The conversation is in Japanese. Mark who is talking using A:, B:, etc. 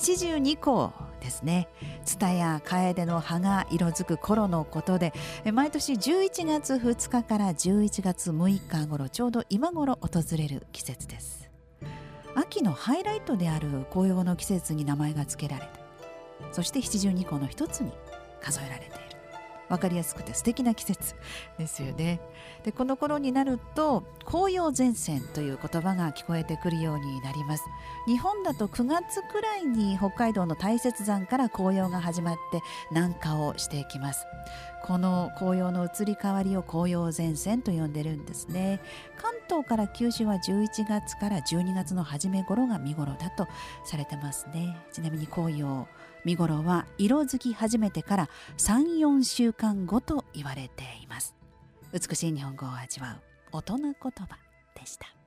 A: 72校ですね。蔦や楓の葉が色づく頃のことで毎年11月2日から11月6日頃ちょうど今頃訪れる季節です。秋のハイライトである紅葉の季節に名前が付けられてそして72校の一つに数えられている。分かりやすくて素敵な季節ですよね。でこの頃になると紅葉前線という言葉が聞こえてくるようになります。日本だと9月くらいに北海道の大雪山から紅葉が始まって南下をしていきます。この紅葉の移り変わりを紅葉前線と呼んでるんですね。関東から九州は11月から12月の初め頃が見頃だとされてますね。ちなみに紅葉見頃は色づき始めてから34週間後と言われています。美しい日本語を味わう大人言葉でした。